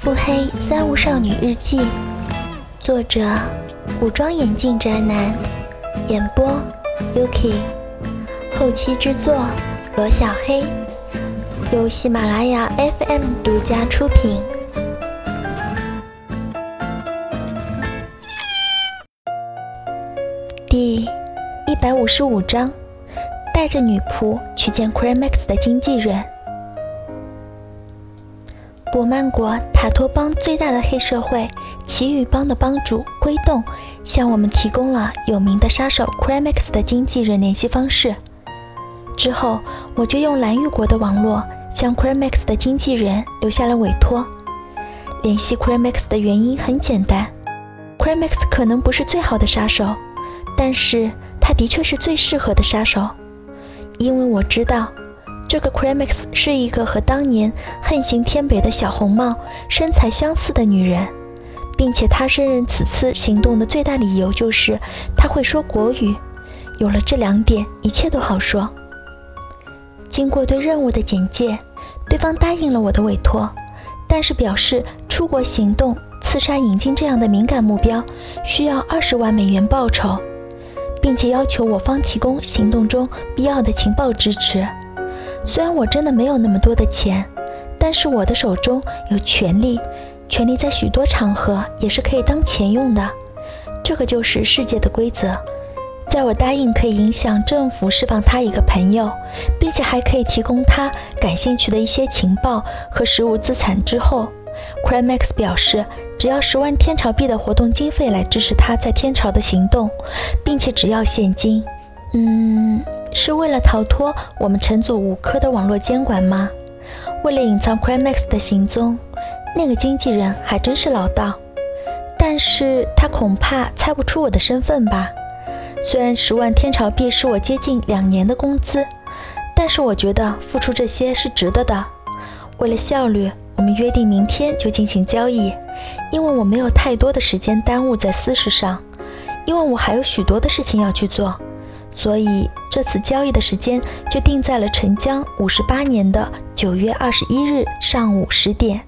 腹黑三无少女日记，作者：古装眼镜宅男，演播：Yuki，后期制作：罗小黑，由喜马拉雅 FM 独家出品。第一百五十五章：带着女仆去见 Cremax 的经纪人。博曼国塔托邦最大的黑社会奇遇帮的帮主龟洞向我们提供了有名的杀手 Cremax 的经纪人联系方式。之后，我就用蓝玉国的网络向 Cremax 的经纪人留下了委托。联系 Cremax 的原因很简单，Cremax 可能不是最好的杀手，但是他的确是最适合的杀手，因为我知道。这个 Cremix 是一个和当年横行天北的小红帽身材相似的女人，并且她胜任此次行动的最大理由就是她会说国语。有了这两点，一切都好说。经过对任务的简介，对方答应了我的委托，但是表示出国行动刺杀引进这样的敏感目标需要二十万美元报酬，并且要求我方提供行动中必要的情报支持。虽然我真的没有那么多的钱，但是我的手中有权力，权力在许多场合也是可以当钱用的。这个就是世界的规则。在我答应可以影响政府释放他一个朋友，并且还可以提供他感兴趣的一些情报和实物资产之后，Crimex 表示只要十万天朝币的活动经费来支持他在天朝的行动，并且只要现金。嗯。是为了逃脱我们陈组五科的网络监管吗？为了隐藏 Crimex 的行踪，那个经纪人还真是老道。但是他恐怕猜不出我的身份吧？虽然十万天朝币是我接近两年的工资，但是我觉得付出这些是值得的。为了效率，我们约定明天就进行交易，因为我没有太多的时间耽误在私事上，因为我还有许多的事情要去做。所以这次交易的时间就定在了陈江五十八年的九月二十一日上午十点。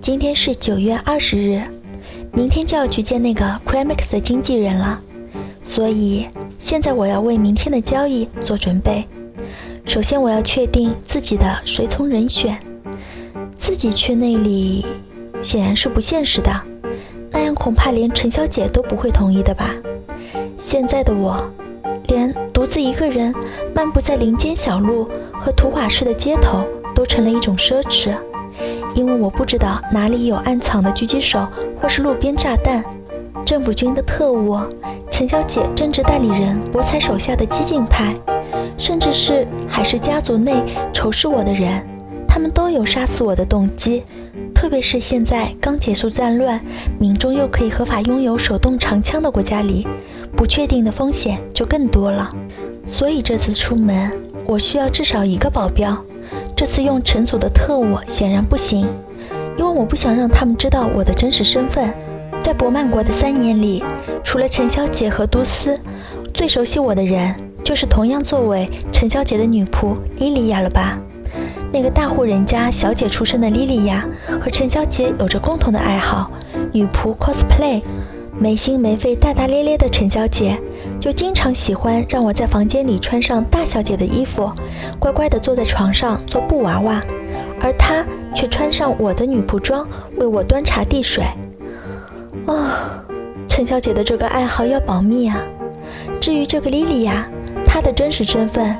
今天是九月二十日，明天就要去见那个 Cremax 的经纪人了。所以现在我要为明天的交易做准备。首先我要确定自己的随从人选。自己去那里显然是不现实的，那样恐怕连陈小姐都不会同意的吧。现在的我，连独自一个人漫步在林间小路和土瓦市的街头都成了一种奢侈，因为我不知道哪里有暗藏的狙击手或是路边炸弹。政府军的特务，陈小姐政治代理人博才手下的激进派，甚至是海氏家族内仇视我的人，他们都有杀死我的动机。特别是现在刚结束战乱，民众又可以合法拥有手动长枪的国家里，不确定的风险就更多了。所以这次出门，我需要至少一个保镖。这次用陈组的特务显然不行，因为我不想让他们知道我的真实身份。在博曼国的三年里，除了陈小姐和都司，最熟悉我的人就是同样作为陈小姐的女仆莉莉娅了吧。那个大户人家小姐出身的莉莉娅和陈小姐有着共同的爱好——女仆 cosplay。没心没肺、大大咧咧的陈小姐就经常喜欢让我在房间里穿上大小姐的衣服，乖乖地坐在床上做布娃娃，而她却穿上我的女仆装为我端茶递水。啊，陈小姐的这个爱好要保密啊！至于这个莉莉娅，她的真实身份……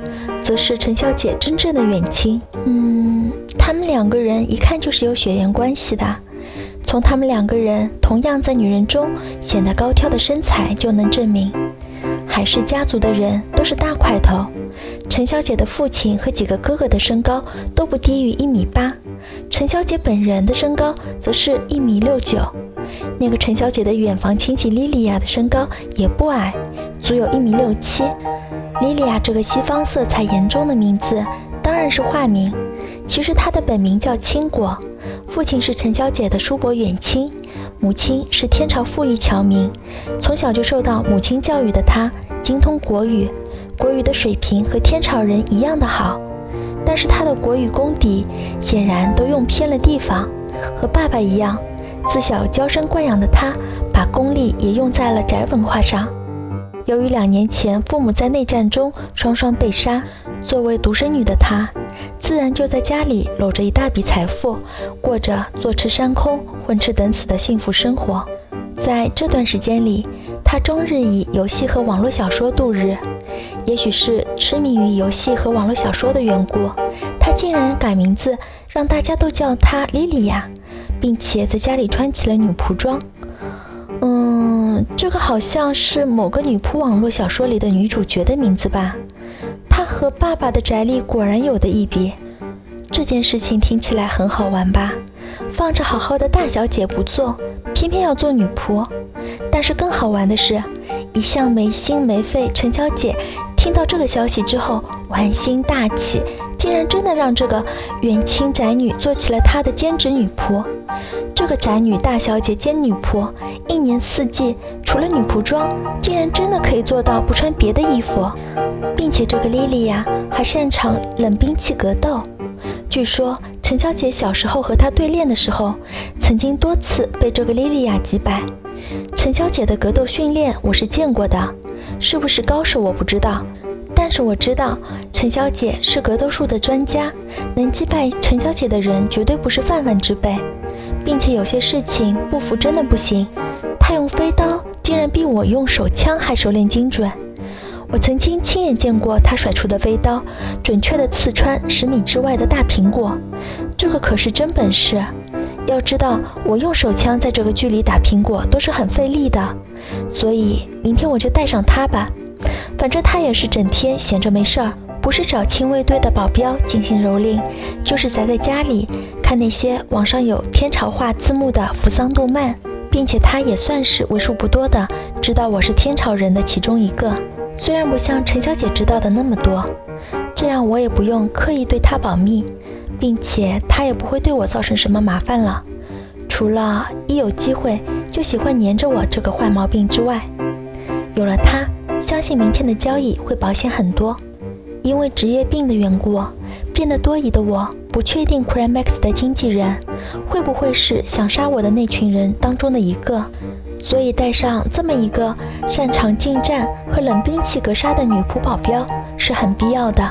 则是陈小姐真正的远亲。嗯，他们两个人一看就是有血缘关系的。从他们两个人同样在女人中显得高挑的身材就能证明，海氏家族的人都是大块头。陈小姐的父亲和几个哥哥的身高都不低于一米八，陈小姐本人的身高则是一米六九。那个陈小姐的远房亲戚莉莉娅的身高也不矮，足有一米六七。莉莉娅这个西方色彩严重的名字当然是化名，其实她的本名叫青果，父亲是陈小姐的叔伯远亲，母亲是天朝富裕侨民。从小就受到母亲教育的她，精通国语，国语的水平和天朝人一样的好。但是他的国语功底显然都用偏了地方，和爸爸一样，自小娇生惯养的他，把功力也用在了宅文化上。由于两年前父母在内战中双双被杀，作为独生女的她，自然就在家里搂着一大笔财富，过着坐吃山空、混吃等死的幸福生活。在这段时间里，她终日以游戏和网络小说度日。也许是痴迷于游戏和网络小说的缘故，她竟然改名字，让大家都叫她莉莉娅，并且在家里穿起了女仆装。嗯，这个好像是某个女仆网络小说里的女主角的名字吧？她和爸爸的宅里果然有的一比。这件事情听起来很好玩吧？放着好好的大小姐不做，偏偏要做女仆。但是更好玩的是，一向没心没肺陈小姐听到这个消息之后，玩心大起。竟然真的让这个远亲宅女做起了她的兼职女仆。这个宅女大小姐兼女仆，一年四季除了女仆装，竟然真的可以做到不穿别的衣服，并且这个莉莉呀还擅长冷兵器格斗。据说陈小姐小时候和她对练的时候，曾经多次被这个莉莉娅击败。陈小姐的格斗训练我是见过的，是不是高手我不知道。但是我知道陈小姐是格斗术的专家，能击败陈小姐的人绝对不是泛泛之辈，并且有些事情不服真的不行。她用飞刀竟然比我用手枪还熟练精准。我曾经亲眼见过她甩出的飞刀，准确的刺穿十米之外的大苹果，这个可是真本事。要知道我用手枪在这个距离打苹果都是很费力的，所以明天我就带上它吧。反正他也是整天闲着没事儿，不是找亲卫队的保镖进行蹂躏，就是宅在家里看那些网上有天朝话字幕的扶桑动漫，并且他也算是为数不多的知道我是天朝人的其中一个，虽然不像陈小姐知道的那么多，这样我也不用刻意对他保密，并且他也不会对我造成什么麻烦了，除了一有机会就喜欢黏着我这个坏毛病之外，有了他。相信明天的交易会保险很多，因为职业病的缘故，变得多疑的我不确定 Crimex 的经纪人会不会是想杀我的那群人当中的一个，所以带上这么一个擅长近战和冷兵器格杀的女仆保镖是很必要的。